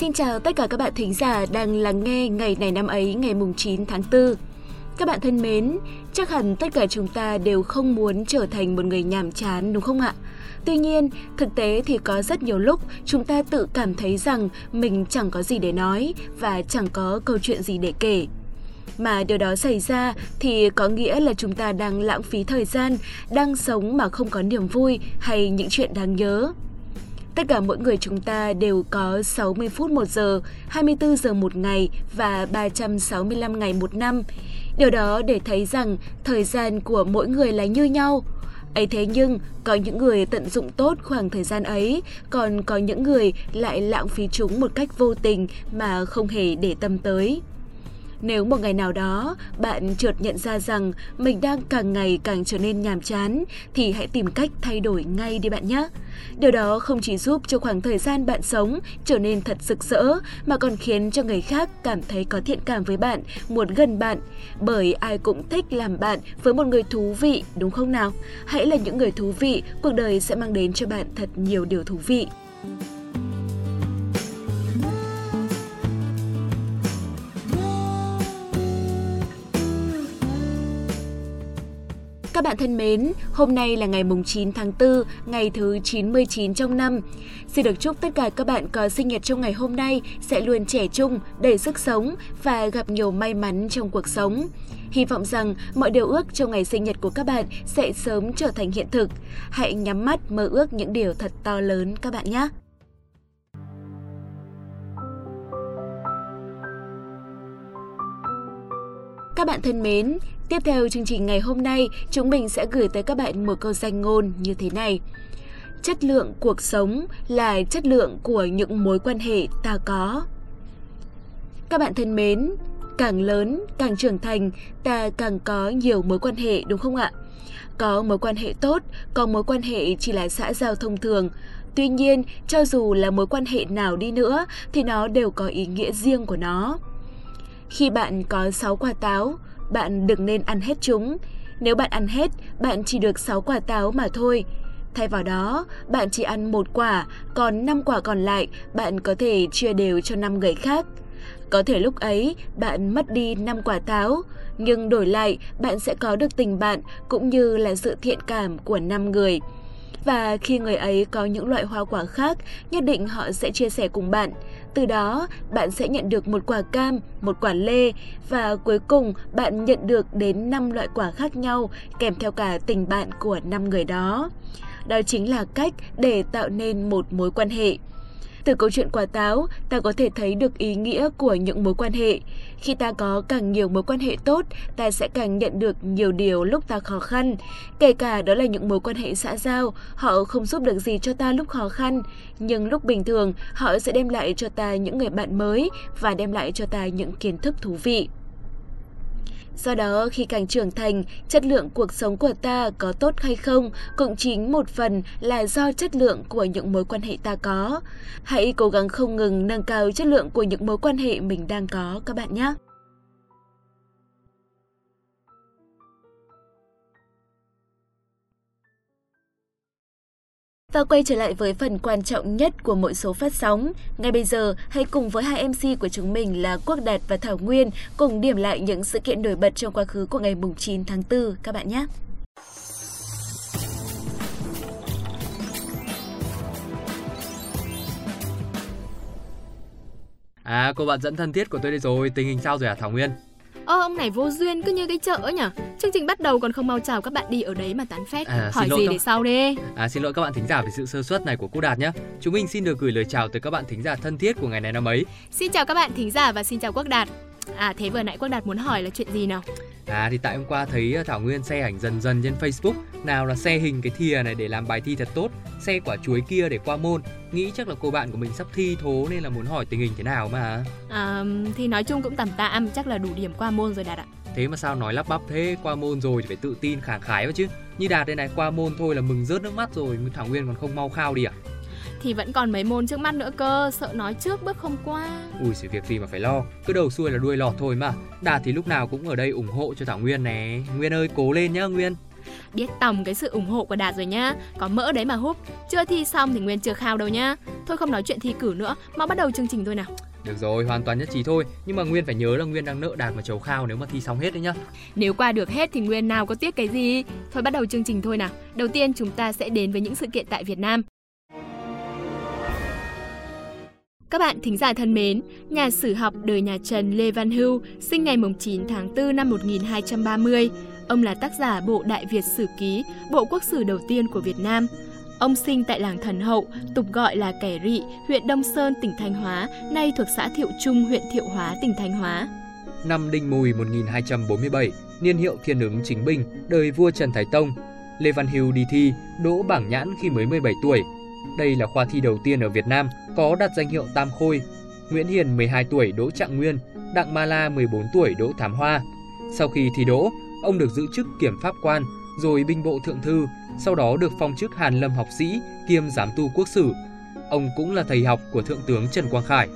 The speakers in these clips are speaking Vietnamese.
Xin chào tất cả các bạn thính giả đang lắng nghe ngày này năm ấy ngày mùng 9 tháng 4. Các bạn thân mến, chắc hẳn tất cả chúng ta đều không muốn trở thành một người nhàm chán đúng không ạ? Tuy nhiên, thực tế thì có rất nhiều lúc chúng ta tự cảm thấy rằng mình chẳng có gì để nói và chẳng có câu chuyện gì để kể. Mà điều đó xảy ra thì có nghĩa là chúng ta đang lãng phí thời gian, đang sống mà không có niềm vui hay những chuyện đáng nhớ. Tất cả mỗi người chúng ta đều có 60 phút một giờ, 24 giờ một ngày và 365 ngày một năm. Điều đó để thấy rằng thời gian của mỗi người là như nhau. ấy thế nhưng, có những người tận dụng tốt khoảng thời gian ấy, còn có những người lại lãng phí chúng một cách vô tình mà không hề để tâm tới. Nếu một ngày nào đó bạn chợt nhận ra rằng mình đang càng ngày càng trở nên nhàm chán thì hãy tìm cách thay đổi ngay đi bạn nhé. Điều đó không chỉ giúp cho khoảng thời gian bạn sống trở nên thật rực rỡ mà còn khiến cho người khác cảm thấy có thiện cảm với bạn, muốn gần bạn. Bởi ai cũng thích làm bạn với một người thú vị, đúng không nào? Hãy là những người thú vị, cuộc đời sẽ mang đến cho bạn thật nhiều điều thú vị. Các bạn thân mến, hôm nay là ngày mùng 9 tháng 4, ngày thứ 99 trong năm. Xin được chúc tất cả các bạn có sinh nhật trong ngày hôm nay sẽ luôn trẻ trung, đầy sức sống và gặp nhiều may mắn trong cuộc sống. Hy vọng rằng mọi điều ước trong ngày sinh nhật của các bạn sẽ sớm trở thành hiện thực. Hãy nhắm mắt mơ ước những điều thật to lớn các bạn nhé. Các bạn thân mến, tiếp theo chương trình ngày hôm nay, chúng mình sẽ gửi tới các bạn một câu danh ngôn như thế này. Chất lượng cuộc sống là chất lượng của những mối quan hệ ta có. Các bạn thân mến, càng lớn, càng trưởng thành, ta càng có nhiều mối quan hệ đúng không ạ? Có mối quan hệ tốt, có mối quan hệ chỉ là xã giao thông thường. Tuy nhiên, cho dù là mối quan hệ nào đi nữa thì nó đều có ý nghĩa riêng của nó. Khi bạn có 6 quả táo, bạn đừng nên ăn hết chúng. Nếu bạn ăn hết, bạn chỉ được 6 quả táo mà thôi. Thay vào đó, bạn chỉ ăn một quả, còn 5 quả còn lại bạn có thể chia đều cho 5 người khác. Có thể lúc ấy bạn mất đi 5 quả táo, nhưng đổi lại bạn sẽ có được tình bạn cũng như là sự thiện cảm của 5 người. Và khi người ấy có những loại hoa quả khác, nhất định họ sẽ chia sẻ cùng bạn. Từ đó, bạn sẽ nhận được một quả cam, một quả lê và cuối cùng bạn nhận được đến 5 loại quả khác nhau kèm theo cả tình bạn của 5 người đó. Đó chính là cách để tạo nên một mối quan hệ. Từ câu chuyện quả táo, ta có thể thấy được ý nghĩa của những mối quan hệ. Khi ta có càng nhiều mối quan hệ tốt, ta sẽ càng nhận được nhiều điều lúc ta khó khăn. Kể cả đó là những mối quan hệ xã giao, họ không giúp được gì cho ta lúc khó khăn, nhưng lúc bình thường, họ sẽ đem lại cho ta những người bạn mới và đem lại cho ta những kiến thức thú vị. Do đó, khi càng trưởng thành, chất lượng cuộc sống của ta có tốt hay không cũng chính một phần là do chất lượng của những mối quan hệ ta có. Hãy cố gắng không ngừng nâng cao chất lượng của những mối quan hệ mình đang có các bạn nhé. Và quay trở lại với phần quan trọng nhất của mỗi số phát sóng. Ngay bây giờ, hãy cùng với hai MC của chúng mình là Quốc Đạt và Thảo Nguyên cùng điểm lại những sự kiện nổi bật trong quá khứ của ngày 9 tháng 4 các bạn nhé. À, cô bạn dẫn thân thiết của tôi đây rồi, tình hình sao rồi à Thảo Nguyên? Ơ ông này vô duyên cứ như cái chợ nhỉ Chương trình bắt đầu còn không mau chào các bạn đi ở đấy mà tán phét. À, Hỏi gì các... để sau đi. À xin lỗi các bạn thính giả về sự sơ suất này của cô Đạt nhé. Chúng mình xin được gửi lời chào tới các bạn thính giả thân thiết của ngày này năm ấy. Xin chào các bạn thính giả và xin chào Quốc Đạt À thế vừa nãy Quốc Đạt muốn hỏi là chuyện gì nào? À thì tại hôm qua thấy ờ, Thảo Nguyên xe ảnh dần dần trên Facebook. Nào là xe hình cái thìa này để làm bài thi thật tốt Xe quả chuối kia để qua môn. Nghĩ chắc là cô bạn của mình sắp thi thố nên là muốn hỏi tình hình thế nào mà. À thì nói chung cũng tầm tạm chắc là đủ điểm qua môn rồi Đạt ạ. Thế mà sao nói lắp bắp thế qua môn rồi thì phải tự tin kháng khái vào chứ. Như Đạt đây này qua môn thôi là mừng rớt nước mắt rồi Thảo Nguyên còn không mau khao đi à thì vẫn còn mấy môn trước mắt nữa cơ sợ nói trước bước không qua ui sự việc gì mà phải lo cứ đầu xuôi là đuôi lọt thôi mà đạt thì lúc nào cũng ở đây ủng hộ cho thảo nguyên nè nguyên ơi cố lên nhá nguyên Biết tòng cái sự ủng hộ của Đạt rồi nhá. Có mỡ đấy mà húp. Chưa thi xong thì Nguyên chưa khao đâu nhá. Thôi không nói chuyện thi cử nữa, mau bắt đầu chương trình thôi nào. Được rồi, hoàn toàn nhất trí thôi. Nhưng mà Nguyên phải nhớ là Nguyên đang nợ Đạt và Chấu Khao nếu mà thi xong hết đấy nhá. Nếu qua được hết thì Nguyên nào có tiếc cái gì. Thôi bắt đầu chương trình thôi nào. Đầu tiên chúng ta sẽ đến với những sự kiện tại Việt Nam. Các bạn thính giả thân mến, nhà sử học đời nhà Trần Lê Văn Hưu sinh ngày 9 tháng 4 năm 1230. Ông là tác giả bộ Đại Việt Sử Ký, bộ quốc sử đầu tiên của Việt Nam. Ông sinh tại làng Thần Hậu, tục gọi là Kẻ Rị, huyện Đông Sơn, tỉnh Thanh Hóa, nay thuộc xã Thiệu Trung, huyện Thiệu Hóa, tỉnh Thanh Hóa. Năm Đinh Mùi 1247, niên hiệu Thiên ứng Chính Bình, đời vua Trần Thái Tông. Lê Văn Hưu đi thi, đỗ bảng nhãn khi mới 17 tuổi. Đây là khoa thi đầu tiên ở Việt Nam có đặt danh hiệu Tam Khôi. Nguyễn Hiền 12 tuổi đỗ Trạng Nguyên, Đặng Ma La 14 tuổi đỗ Thám Hoa. Sau khi thi đỗ, ông được giữ chức kiểm pháp quan, rồi binh bộ thượng thư, sau đó được phong chức Hàn Lâm học sĩ kiêm giám tu quốc sử. Ông cũng là thầy học của Thượng tướng Trần Quang Khải.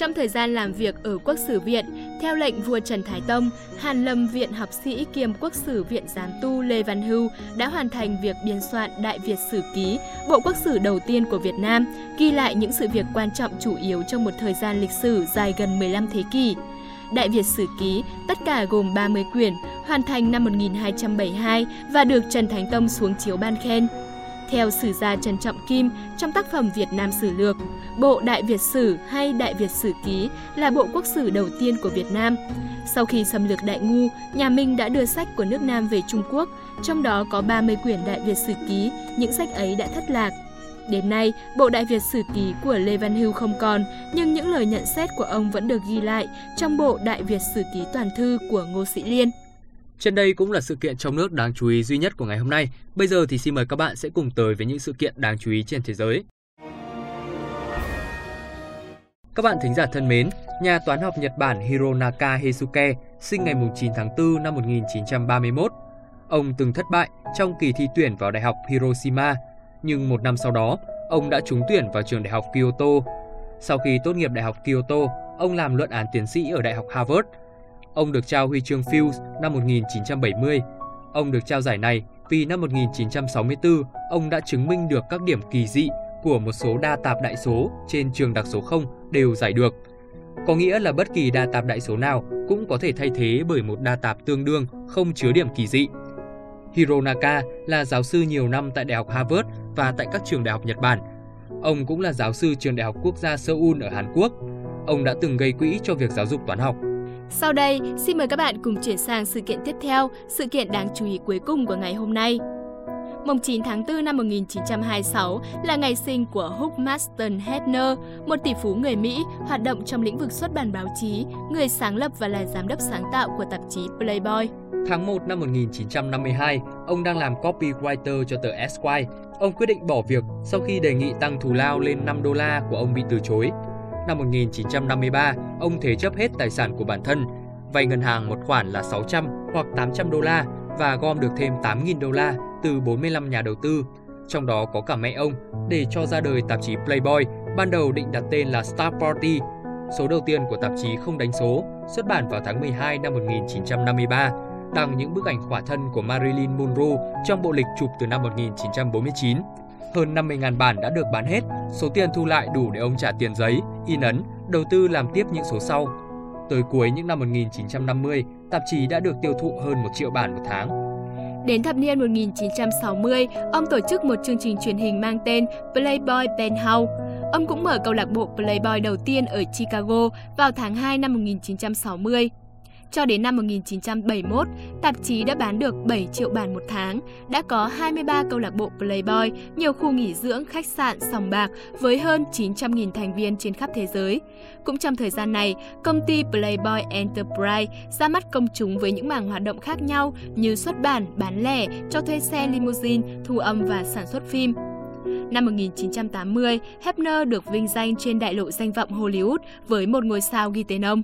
Trong thời gian làm việc ở Quốc sử viện, theo lệnh vua Trần Thái Tông, Hàn Lâm Viện học sĩ kiêm Quốc sử viện giám tu Lê Văn Hưu đã hoàn thành việc biên soạn Đại Việt Sử Ký, bộ quốc sử đầu tiên của Việt Nam, ghi lại những sự việc quan trọng chủ yếu trong một thời gian lịch sử dài gần 15 thế kỷ. Đại Việt Sử Ký, tất cả gồm 30 quyển, hoàn thành năm 1272 và được Trần Thánh Tông xuống chiếu ban khen. Theo sử gia Trần Trọng Kim trong tác phẩm Việt Nam Sử Lược, Bộ Đại Việt Sử hay Đại Việt Sử Ký là bộ quốc sử đầu tiên của Việt Nam. Sau khi xâm lược Đại Ngu, nhà Minh đã đưa sách của nước Nam về Trung Quốc, trong đó có 30 quyển Đại Việt Sử Ký, những sách ấy đã thất lạc. Đến nay, bộ Đại Việt Sử Ký của Lê Văn Hưu không còn, nhưng những lời nhận xét của ông vẫn được ghi lại trong bộ Đại Việt Sử Ký Toàn Thư của Ngô Sĩ Liên. Trên đây cũng là sự kiện trong nước đáng chú ý duy nhất của ngày hôm nay. Bây giờ thì xin mời các bạn sẽ cùng tới với những sự kiện đáng chú ý trên thế giới. Các bạn thính giả thân mến, nhà toán học Nhật Bản Hironaka Heisuke sinh ngày 9 tháng 4 năm 1931. Ông từng thất bại trong kỳ thi tuyển vào Đại học Hiroshima, nhưng một năm sau đó, ông đã trúng tuyển vào trường Đại học Kyoto. Sau khi tốt nghiệp Đại học Kyoto, ông làm luận án tiến sĩ ở Đại học Harvard Ông được trao huy chương Fields năm 1970. Ông được trao giải này vì năm 1964 ông đã chứng minh được các điểm kỳ dị của một số đa tạp đại số trên trường đặc số 0 đều giải được. Có nghĩa là bất kỳ đa tạp đại số nào cũng có thể thay thế bởi một đa tạp tương đương không chứa điểm kỳ dị. Hironaka là giáo sư nhiều năm tại Đại học Harvard và tại các trường đại học Nhật Bản. Ông cũng là giáo sư trường Đại học Quốc gia Seoul ở Hàn Quốc. Ông đã từng gây quỹ cho việc giáo dục toán học sau đây, xin mời các bạn cùng chuyển sang sự kiện tiếp theo, sự kiện đáng chú ý cuối cùng của ngày hôm nay. Mùng 9 tháng 4 năm 1926 là ngày sinh của Hugh Marston Hefner, một tỷ phú người Mỹ hoạt động trong lĩnh vực xuất bản báo chí, người sáng lập và là giám đốc sáng tạo của tạp chí Playboy. Tháng 1 năm 1952, ông đang làm copywriter cho tờ Esquire. Ông quyết định bỏ việc sau khi đề nghị tăng thù lao lên 5 đô la của ông bị từ chối. Năm 1953, ông thế chấp hết tài sản của bản thân, vay ngân hàng một khoản là 600 hoặc 800 đô la và gom được thêm 8.000 đô la từ 45 nhà đầu tư, trong đó có cả mẹ ông, để cho ra đời tạp chí Playboy, ban đầu định đặt tên là Star Party. Số đầu tiên của tạp chí không đánh số, xuất bản vào tháng 12 năm 1953, đăng những bức ảnh khỏa thân của Marilyn Monroe trong bộ lịch chụp từ năm 1949 hơn 50.000 bản đã được bán hết, số tiền thu lại đủ để ông trả tiền giấy, in ấn, đầu tư làm tiếp những số sau. Tới cuối những năm 1950, tạp chí đã được tiêu thụ hơn 1 triệu bản một tháng. Đến thập niên 1960, ông tổ chức một chương trình truyền hình mang tên Playboy Penthouse. Ông cũng mở câu lạc bộ Playboy đầu tiên ở Chicago vào tháng 2 năm 1960. Cho đến năm 1971, tạp chí đã bán được 7 triệu bản một tháng, đã có 23 câu lạc bộ Playboy, nhiều khu nghỉ dưỡng, khách sạn, sòng bạc với hơn 900.000 thành viên trên khắp thế giới. Cũng trong thời gian này, công ty Playboy Enterprise ra mắt công chúng với những mảng hoạt động khác nhau như xuất bản, bán lẻ, cho thuê xe limousine, thu âm và sản xuất phim. Năm 1980, Hepner được vinh danh trên đại lộ danh vọng Hollywood với một ngôi sao ghi tên ông.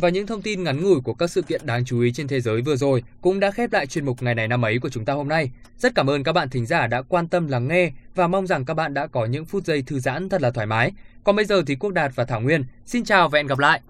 Và những thông tin ngắn ngủi của các sự kiện đáng chú ý trên thế giới vừa rồi cũng đã khép lại chuyên mục ngày này năm ấy của chúng ta hôm nay. Rất cảm ơn các bạn thính giả đã quan tâm lắng nghe và mong rằng các bạn đã có những phút giây thư giãn thật là thoải mái. Còn bây giờ thì Quốc Đạt và Thảo Nguyên, xin chào và hẹn gặp lại.